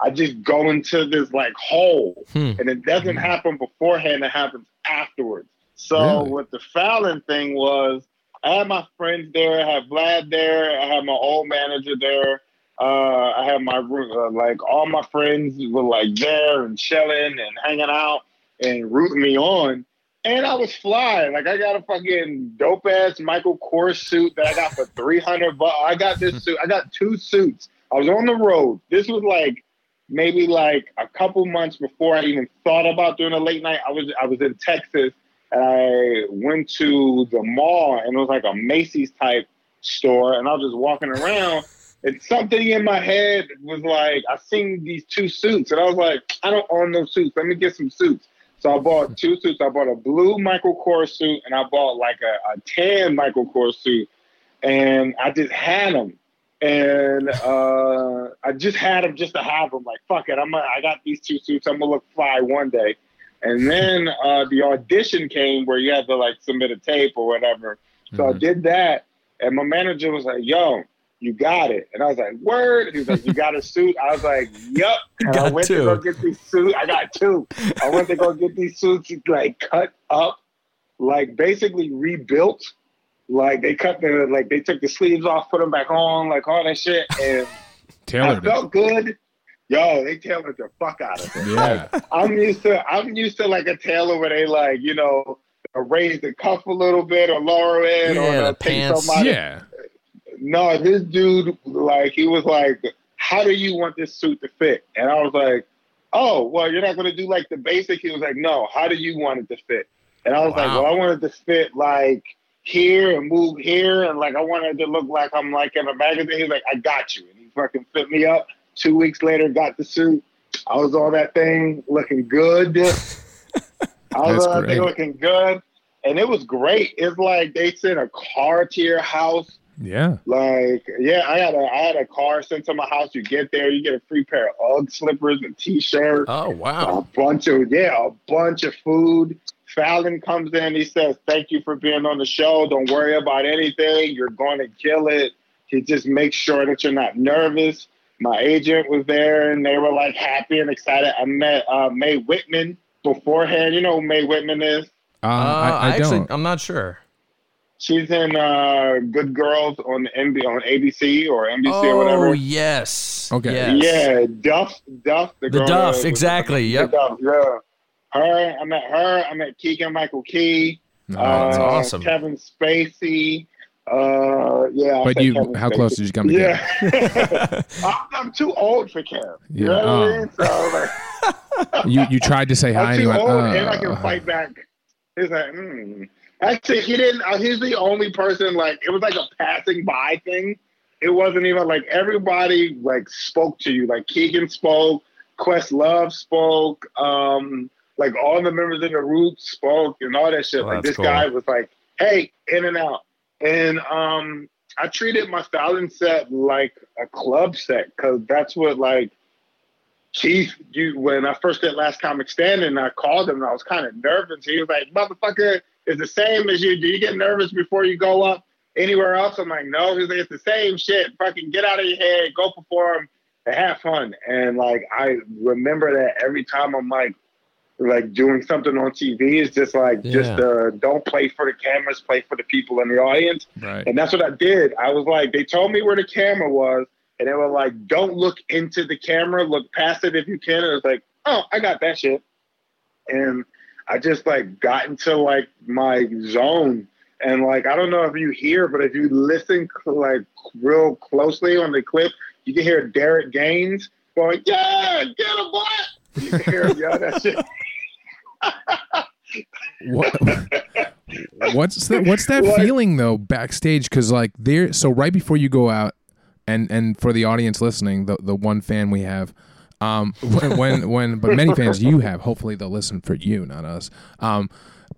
I just go into this like hole, Hmm. and it doesn't happen beforehand. It happens afterwards. So Really? what the Fallon thing was, I had my friends there. I had Vlad there. I had my old manager there. Uh, I had my uh, like all my friends were like there and chilling and hanging out and rooting me on. And I was flying. Like I got a fucking dope ass Michael Kors suit that I got for three hundred bucks. I got this suit. I got two suits. I was on the road. This was like maybe like a couple months before I even thought about doing a late night. I was I was in Texas and I went to the mall and it was like a Macy's type store and I was just walking around and something in my head was like I seen these two suits and I was like I don't own those suits. Let me get some suits. So I bought two suits. I bought a blue Michael Kors suit and I bought like a, a tan Michael Kors suit and I just had them. And uh, I just had them just to have them. Like, fuck it, I'm gonna, I got these two suits. I'm gonna look fly one day. And then uh, the audition came where you had to like submit a tape or whatever. So I did that, and my manager was like, "Yo, you got it." And I was like, "Word." He was like, "You got a suit?" I was like, "Yup." And I Got went two. to go get these suits. I got two. I went to go get these suits like cut up, like basically rebuilt. Like they cut the like they took the sleeves off, put them back on, like all that shit, and I Tailored it. felt good. Yo, they tailored the fuck out of it. Yeah. I'm used to I'm used to like a tailor where they like you know raise the cuff a little bit or lower it or Yeah, they'll the pants. somebody. Yeah. No, this dude like he was like, "How do you want this suit to fit?" And I was like, "Oh, well, you're not gonna do like the basic." He was like, "No, how do you want it to fit?" And I was like, "Well, I wanted to fit like." Here and move here, and like I wanted to look like I'm like in a magazine. He's like, I got you, and he fucking fit me up. Two weeks later, got the suit. I was on that thing looking good. I was on that thing looking good. and it was great. It's like they sent a car to your house. Yeah. Like, yeah, I had a I had a car sent to my house. You get there, you get a free pair of UGG slippers, a t-shirt, Oh wow! a bunch of yeah, a bunch of food. Fallon comes in, he says, Thank you for being on the show. Don't worry about anything. You're going to kill it. He just makes sure that you're not nervous. My agent was there and they were like happy and excited. I met uh, Mae Whitman beforehand. You know who Mae Whitman is? Uh, Uh, I, I, actually, don't. I'm not sure. She's in uh, Good Girls on MB on ABC or NBC or whatever. Oh yes. Okay. Yes. Yeah, Duff, Duff, the, The girl Duff, was- exactly, the yep. Duff, yeah. Her, I met her. I met Keegan Michael Key. No, uh, that's awesome. Kevin Spacey. Uh, yeah. I'll but you, Kevin how Spacey. close did you come to Kevin? Yeah. I'm, I'm too old for Kev. You Yeah, know what I oh. mean? So like, You you tried to say hi I'm too you went, old, and I uh, can fight back. He's like, hmm. Actually, he didn't. Uh, he's the only person. Like, it was like a passing by thing. It wasn't even like everybody like spoke to you. Like Keegan spoke, Questlove spoke, um, like all the members of the Roots spoke, and all that shit. Oh, like this cool. guy was like, "Hey, in and out," and um, I treated my styling set like a club set because that's what like Keith, you when I first did Last Comic Standing, I called him and I was kind of nervous. He was like, "Motherfucker, it's the same as you. Do you get nervous before you go up anywhere else?" I'm like, "No." He's like, "It's the same shit. Fucking get out of your head, go perform, and have fun." And like I remember that every time I'm like, like doing something on TV, is just like just uh, don't play for the cameras, play for the people in the audience. right. And that's what I did. I was like, they told me where the camera was, and they were like, don't look into the camera, look past it if you can. And it was like, oh, I got that shit. And I just like got into like my zone. And like, I don't know if you hear, but if you listen like real closely on the clip, you can hear Derek Gaines going, yeah, get a boy. You can hear him yell that shit. what, what's that? What's that What? feeling though backstage? Because like there, so right before you go out, and and for the audience listening, the the one fan we have, um, when when, when but many fans you have, hopefully they'll listen for you, not us. Um,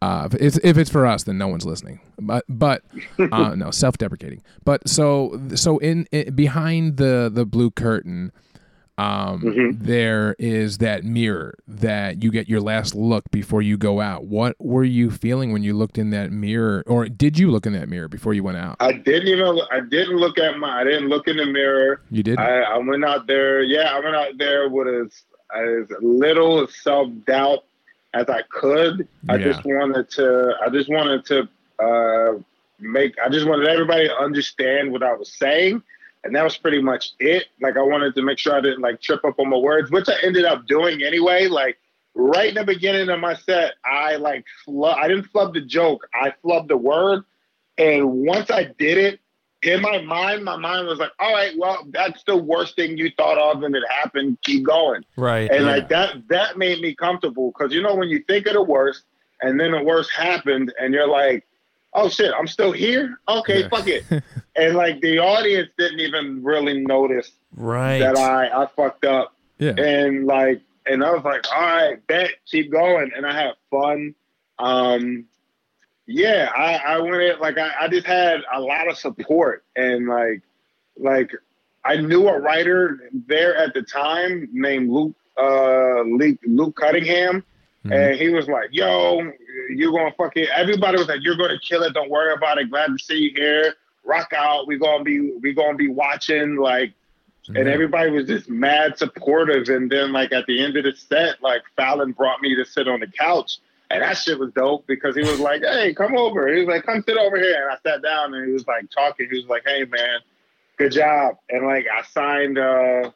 uh, if it's, if it's for us, then no one's listening. But but uh, no, self-deprecating. But so so in, in behind the the blue curtain, um, Mm-hmm. there is that mirror that you get your last look before you go out. What were you feeling when you looked in that mirror, or did you look in that mirror before you went out? I didn't even, I didn't look at my, I didn't look in the mirror. You did. I, I went out there. Yeah, I went out there with as as little self doubt as I could. I Yeah. just wanted to. I just wanted to uh, make. I just wanted everybody to understand what I was saying, and that was pretty much it. Like I wanted to make sure I didn't like trip up on my words, which I ended up doing anyway. Like right in the beginning of my set, I like flub. I didn't flub the joke. I flubbed the word, and once I did it, in my mind, my mind was like, all right, well, that's the worst thing you thought of and it happened. Keep going. Right. And yeah. like that, that made me comfortable because you know, when you think of the worst and then the worst happened and you're like, oh shit, I'm still here. Okay, Yeah. fuck it. and like the audience didn't even really notice right. that I, I fucked up. yeah. And like, and I was like, all right, bet, keep going. And I had fun. Um, yeah, I, I went in, like, I, I just had a lot of support and like, like I knew a writer there at the time named Luke, uh, Luke, Luke Cunningham. Mhm. And he was like, yo, you're going to fucking, everybody was like, you're going to kill it. Don't worry about it. Glad to see you here. Rock out. We're going to be, we're going to be watching like, and Mhm. everybody was just mad supportive. And then, like at the end of the set, like Fallon brought me to sit on the couch, and that shit was dope because he was like, "Hey, come over." He was like, "Come sit over here," and I sat down, and he was like talking. He was like, "Hey, man, good job," and like I signed, uh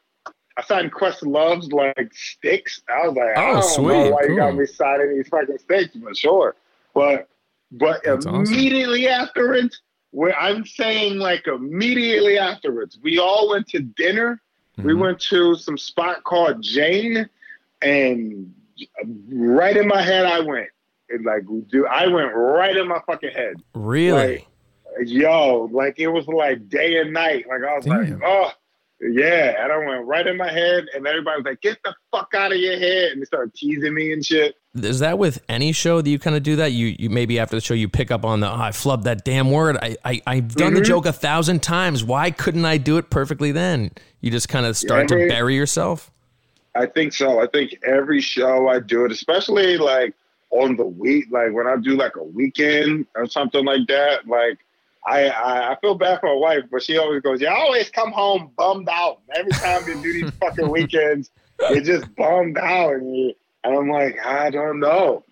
I signed Questlove's like sticks. I was like, Oh, I don't know sweet, why you got cool. me signing these fucking sticks, but sure. But but That's awesome. immediately afterwards, where I'm saying like immediately afterwards, we all went to dinner. We Mhm. went to some spot called Jane, and right in my head, I went. And like, dude, I went right in my fucking head. really. Yo, like it was like day and night. Like I was Damn. like, oh, yeah. And I went right in my head, and everybody was like, get the fuck out of your head. And they started teasing me and shit. is that with any show that you kind of do that? You you maybe after the show you pick up on the oh, I flubbed that damn word. I, I I've done Mm-hmm. the joke a thousand times. Why couldn't I do it perfectly then? You just kind of start to bury yourself. I think so. I think every show I do it, especially like on the week, like when I do like a weekend or something like that. Like I, I, I feel bad for my wife, but she always goes, "You always come home bummed out. Every time you do these fucking weekends, you're just bummed out." And, you, and I'm like, I don't know.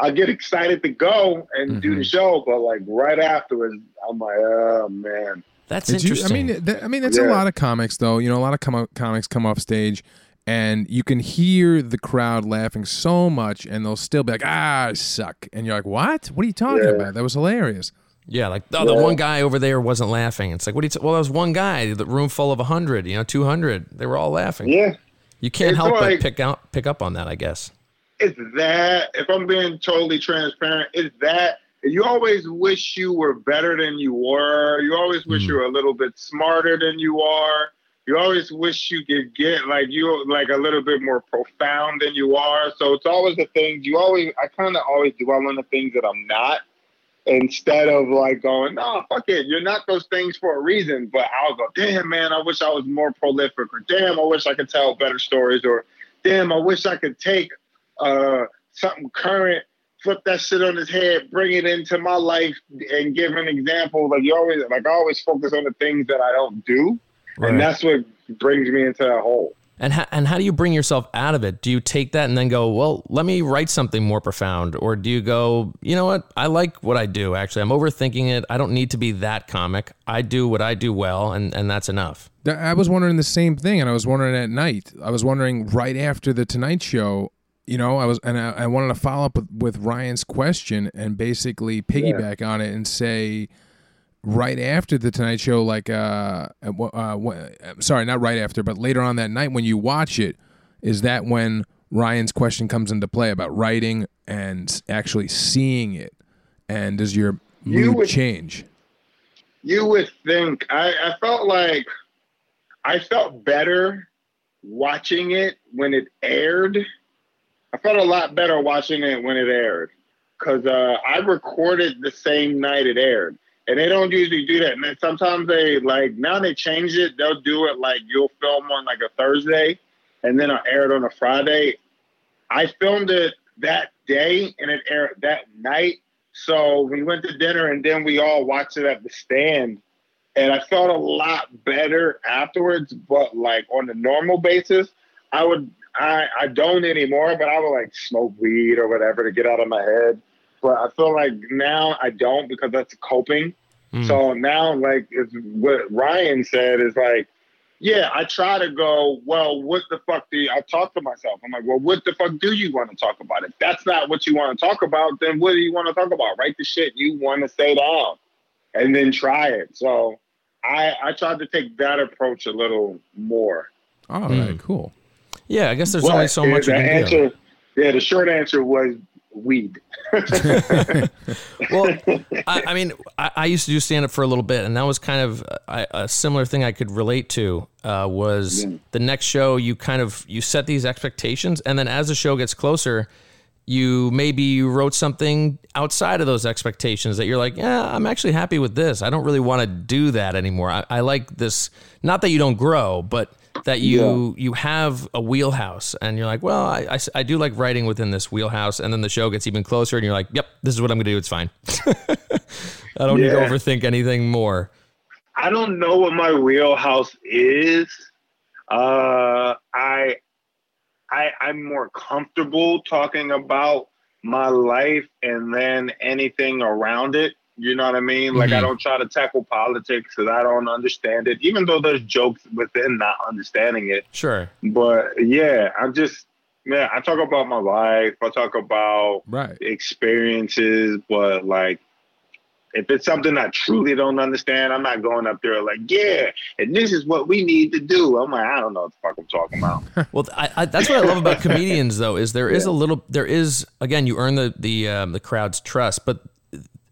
I get excited to go and do the show, but like right afterwards, I'm like, oh man. That's Did you- interesting. I mean, th- I mean, that's a lot of comics, though. You know, a lot of com- comics come off stage, and you can hear the crowd laughing so much, and they'll still be like, "Ah, I suck," and you're like, "What? What are you talking Yeah. about? That was hilarious." Yeah, like oh, the Yeah. one guy over there wasn't laughing. It's like what do you? T- well, that was one guy. The room full of hundred, you know, two hundred. They were all laughing. Yeah. You can't It's help like- but pick out pick up on that, I guess. it's that if i'm being totally transparent it's that you always wish you were better than you were you always wish hmm. you were a little bit smarter than you are you always wish you could get like you like a little bit more profound than you are so it's always the things you always i kind of always dwell on the things that i'm not instead of like going no fuck it you're not those things for a reason but i'll go damn man i wish i was more prolific or damn i wish i could tell better stories or damn i wish i could take uh, something current, flip that shit on his head, bring it into my life, and give an example. Like you always, like I always focus on the things that I don't do, Right. and that's what brings me into that hole. And how, and how do you bring yourself out of it? Do you take that and then go, well, let me write something more profound, or do you go, you know what? I like what I do. Actually, I'm overthinking it. I don't need to be that comic. I do what I do well, and and that's enough. I was wondering the same thing, and I was wondering at night. I was wondering right after the Tonight Show. You know, I was, and I, I wanted to follow up with, with Ryan's question and basically piggyback on it and say, right after the Tonight Show, like, uh, uh, uh, sorry, not right after, but later on that night when you watch it, is that when Ryan's question comes into play about writing and actually seeing it, and does your You mood would- change? You would think I, I felt like I felt better watching it when it aired. I felt a lot better watching it when it aired because uh, I recorded the same night it aired, and they don't usually do that. And then sometimes they like now they change it. They'll do it like you'll film on like a Thursday, and then I'll air it on a Friday. I filmed it that day, and it aired that night. So we went to dinner, and then we all watched it at the stand. And I felt a lot better afterwards, but like on a normal basis, I would I, I don't anymore, but I would like smoke weed or whatever to get out of my head. But I feel like now I don't because that's coping. Mm. So now, like, it's what Ryan said is like, yeah, I try to go, well, what the fuck do you, I talk to myself? I'm like, well, what the fuck do you want to talk about? If that's not what you want to talk about, then what do you want to talk about? Write the shit you want to say down and then try it. So I, I tried to take that approach a little more. All right, cool. Yeah, I guess there's But only so much you can do. Yeah, the short answer was weed. well, I, I mean, I, I used to do stand up for a little bit, and that was kind of a, a similar thing I could relate to. Uh, was the next show you kind of you set these expectations, and then as the show gets closer, you maybe you wrote something outside of those expectations that you're like, yeah, I'm actually happy with this. I don't really want to do that anymore. I, I like this. Not that you don't grow, but that you you have a wheelhouse and you're like well I, I, I do like writing within this wheelhouse. And then the show gets even closer and you're like yep this is what i'm gonna do. It's fine. I don't need to overthink anything more. I don't know what my wheelhouse is. Uh, I, I, I'm more comfortable talking about my life and then anything around it. You know what I mean? Like I Mhm. don't try to tackle politics because I don't understand it, even though there's jokes within not understanding it. sure But yeah, I'm just yeah. I talk about my life. I talk about Right. experiences, but like if it's something I truly don't understand, I'm not going up there like, yeah, and this is what we need to do. I'm like, I don't know what the fuck I'm talking about. well I, I, that's what i love about comedians though is there is a little there is again you earn the the um, the crowd's trust but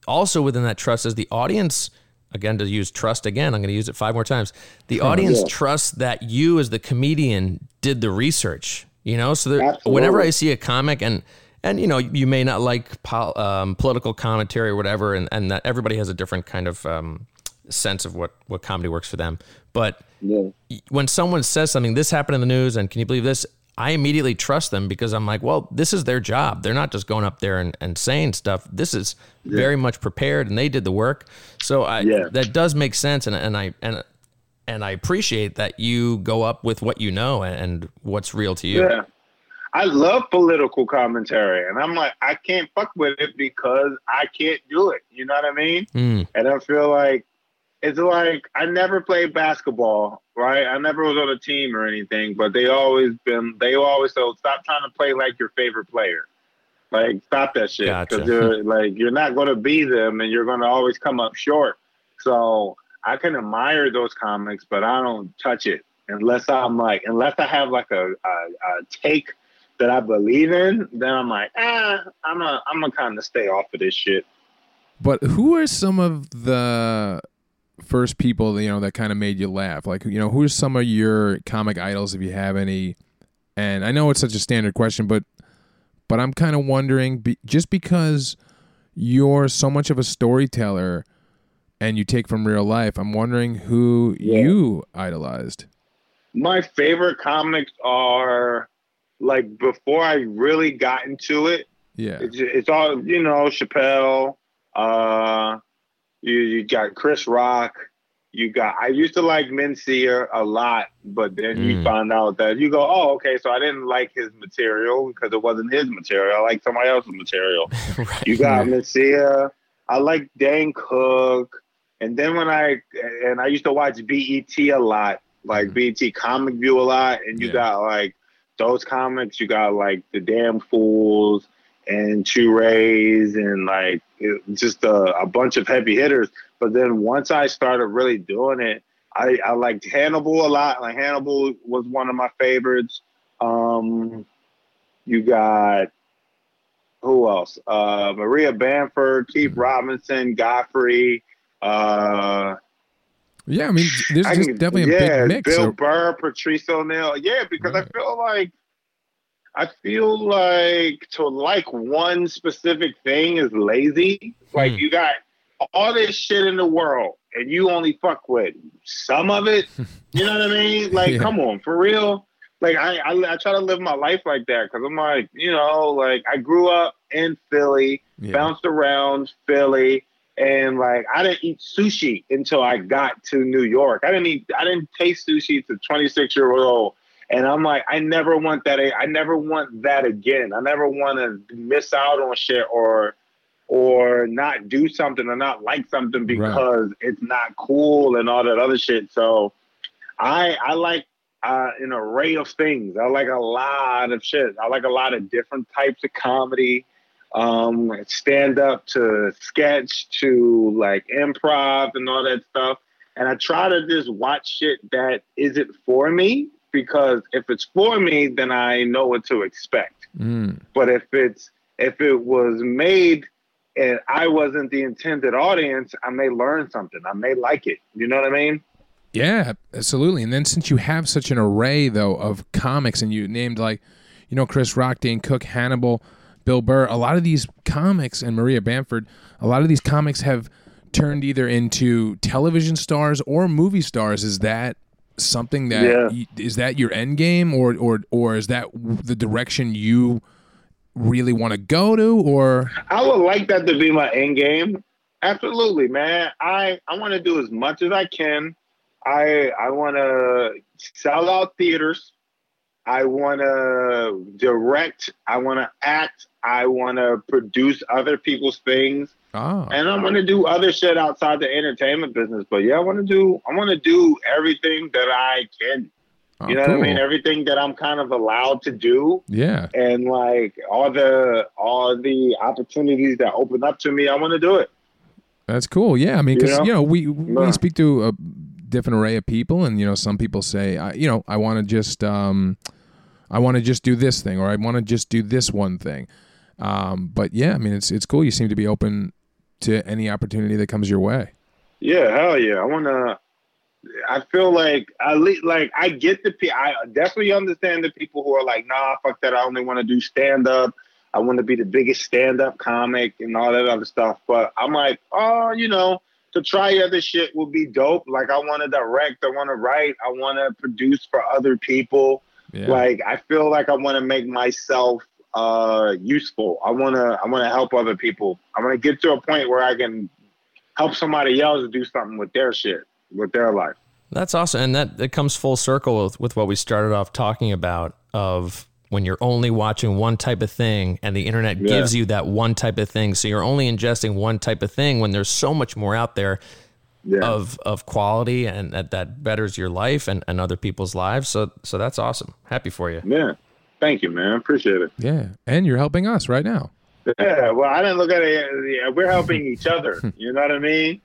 also within that trust is the audience again to use trust again i'm going to use it five more times the audience Yeah. trusts that you as the comedian did the research you know so there, whenever i see a comic and and you know you may not like pol- um, political commentary or whatever, and and that everybody has a different kind of um, sense of what what comedy works for them. But Yeah. when someone says something, this happened in the news, and can you believe this? I immediately trust them because I'm like, well, this is their job. They're not just going up there and, and saying stuff. This is very much prepared, and they did the work. So I, Yeah. that does make sense, and and I and and I appreciate that you go up with what you know and, and what's real to you. Yeah. I love political commentary, and I'm like, I can't fuck with it because I can't do it. You know what I mean? Mm, And I feel like it's like I never played basketball, right? I never was on a team or anything, but they always been they always so stop trying to play like your favorite player. Like stop that shit Gotcha. because you're like you're not going to be them, and you're going to always come up short. So I can admire those comics, but I don't touch it unless I'm like unless I have like a, a, a take that I believe in. Then I'm like, ah, I'm a I'm gonna kind of stay off of this shit. But who are some of the first people you know that kind of made you laugh? Like you know, who's some of your comic idols if you have any? And I know it's such a standard question, but but I'm kind of wondering, be, just because you're so much of a storyteller and you take from real life, I'm wondering who Yeah. you idolized. my favorite comics are like before I really got into it. Yeah, It's, it's all you know, Chappelle. Uh, you you got Chris Rock. You got. I used to like Mencia a lot, but then you Mm. find out that you go, oh, okay, so I didn't like his material because it wasn't his material. I like somebody else's material. right. You got Mencia. I like Dane Cook. And then when I and I used to watch BET a lot, like BET Comic View a lot, and you. Yeah. got like those comics. You got like the Damn Fools and Two Rays and like it, just a, a bunch of heavy hitters. But then once I started really doing it, I, I liked Hannibal a lot. Like Hannibal was one of my favorites. Um, you got who else? Uh, Maria Bamford, Keith Mm-hmm. Robinson, Godfrey. Uh, yeah. I mean, there's I just can- definitely a yeah, big mix. Bill Burr, Patrice O'Neal. Yeah, because Right. I feel like I feel like to like one specific thing is lazy. Like Hmm. you got all this shit in the world and you only fuck with some of it. You know what I mean? Like, Yeah. come on, for real. Like I, I, I try to live my life like that because I'm like, you know, like I grew up in Philly, yeah. bounced around Philly, and like I didn't eat sushi until I got to New York. I didn't eat, I didn't taste sushi to 26 year old, and I'm like, I never want that. I never want that again. I never want to miss out on shit or or not do something or not like something because it's not cool and all that other shit. So I I like uh, an array of things. I like a lot of shit. I like a lot of different types of comedy, um, stand up to sketch to like improv and all that stuff. And I try to just watch shit that isn't for me because if it's for me, then I know what to expect. Mm. But if it's if it was made and I wasn't the intended audience, I may learn something. I may like it. You know what I mean? Yeah, absolutely. And then since you have such an array though of comics and you named like, you know, Chris Rock, Dane Cook, Hannibal, Bill Burr, a lot of these comics and Maria Bamford, a lot of these comics have turned either into television stars or movie stars. Is that something that Yeah. y- is that your end game or or or is that the direction you really want to go to or I would like that to be my end game. Absolutely, man. I I want to do as much as I can. I I want to sell out theaters. I want to direct. I want to act. I want to produce other people's things, oh and I want to do other shit outside the entertainment business. But yeah, I want to do. I want to do everything that I can. oh, You know what I mean? Everything that I'm kind of allowed to do yeah and like all the all the opportunities that open up to me, I want to do it. That's cool. Yeah, I mean, because You know? you know we we speak to a different array of people, and you know some people say, I, you know, I want to just um, I want to just do this thing, or I want to just do this one thing. Um, but yeah, I mean, it's it's cool. You seem to be open to any opportunity that comes your way. Yeah, hell yeah. I want to. I feel like I le- like I get the pe- I definitely understand the people who are like, nah, fuck that. I only want to do stand up. I want to be the biggest stand-up comic and all that other stuff. But I'm like, oh, you know, to try other shit will be dope. Like I want to direct, I want to write, I want to produce for other people. Yeah. Like I feel like I want to make myself uh useful. I want to I want to help other people. I want to get to a point where I can help somebody else do something with their shit, with their life. That's awesome. And that it comes full circle with, with what we started off talking about of when you're only watching one type of thing and the internet yeah. gives you that one type of thing. So you're only ingesting one type of thing when there's so much more out there yeah. of of quality and that, that betters your life and, and other people's lives. So so that's awesome. Happy for you. Yeah. Thank you, man. Appreciate it. Yeah. And you're helping us right now. Yeah. Well, I didn't look at it. We're helping each other. You know what I mean?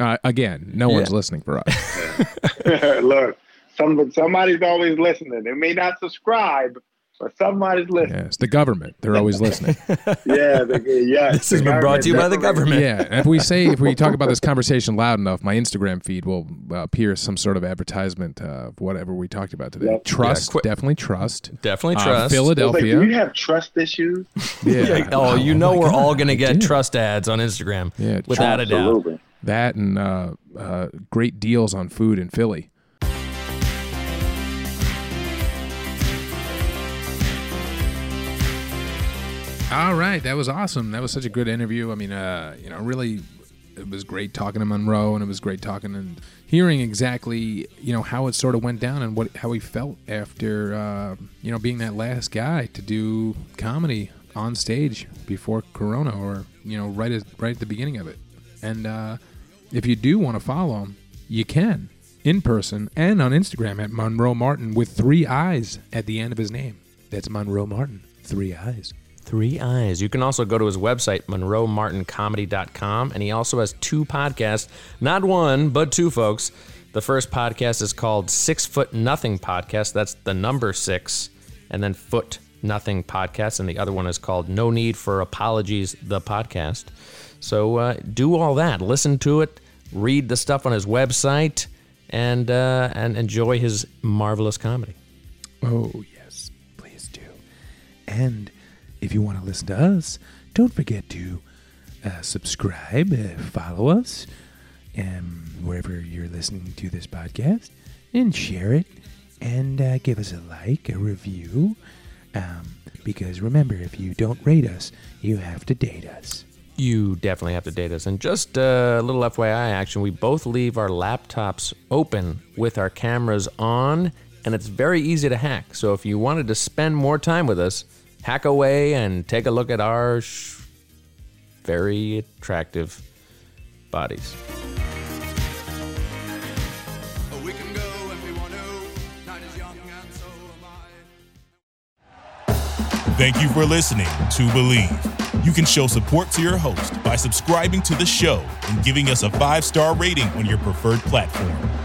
Uh, again, no yeah. one's listening for us. look, some, somebody's always listening. They may not subscribe, but somebody's listening. Yeah, it's the government. They're always listening. yeah, the, yeah. This has been brought to you by the government. Yeah, if we say if we talk about this conversation loud enough, my Instagram feed will uh, appear some sort of advertisement of whatever we talked about today. Yep. Trust, yeah, definitely trust, definitely uh, trust. Philadelphia. Like, do you have trust issues? Yeah. oh, you know oh we're God, all gonna get trust ads on Instagram. Yeah, without a doubt. That and uh, uh, great deals on food in Philly. All right, that was awesome. That was such a good interview. I mean, uh, you know, really, it was great talking to Monroe, and it was great talking and hearing exactly, you know, how it sort of went down and what how he felt after, uh, you know, being that last guy to do comedy on stage before Corona, or you know, right at right at the beginning of it. And uh, if you do want to follow him, you can in person and on Instagram at Monroe Martin with three eyes at the end of his name. That's Monroe Martin, three eyes. Three Eyes. You can also go to his website, monroemartincomedy.com, and he also has two podcasts. Not one, but two, folks. The first podcast is called Six Foot Nothing Podcast. That's the number six, and then Foot Nothing Podcast. And the other one is called No Need for Apologies, the podcast. So uh, do all that. Listen to it, read the stuff on his website, and, uh, and enjoy his marvelous comedy. Oh, yes, please do. And if you want to listen to us, don't forget to uh, subscribe, uh, follow us, um, wherever you're listening to this podcast, and share it, and uh, give us a like, a review. Um, because remember, if you don't rate us, you have to date us. You definitely have to date us. And just a little FYI action we both leave our laptops open with our cameras on, and it's very easy to hack. So if you wanted to spend more time with us, hack away and take a look at our sh- very attractive bodies. Thank you for listening to Bleav. You can show support to your host by subscribing to the show and giving us a five star rating on your preferred platform.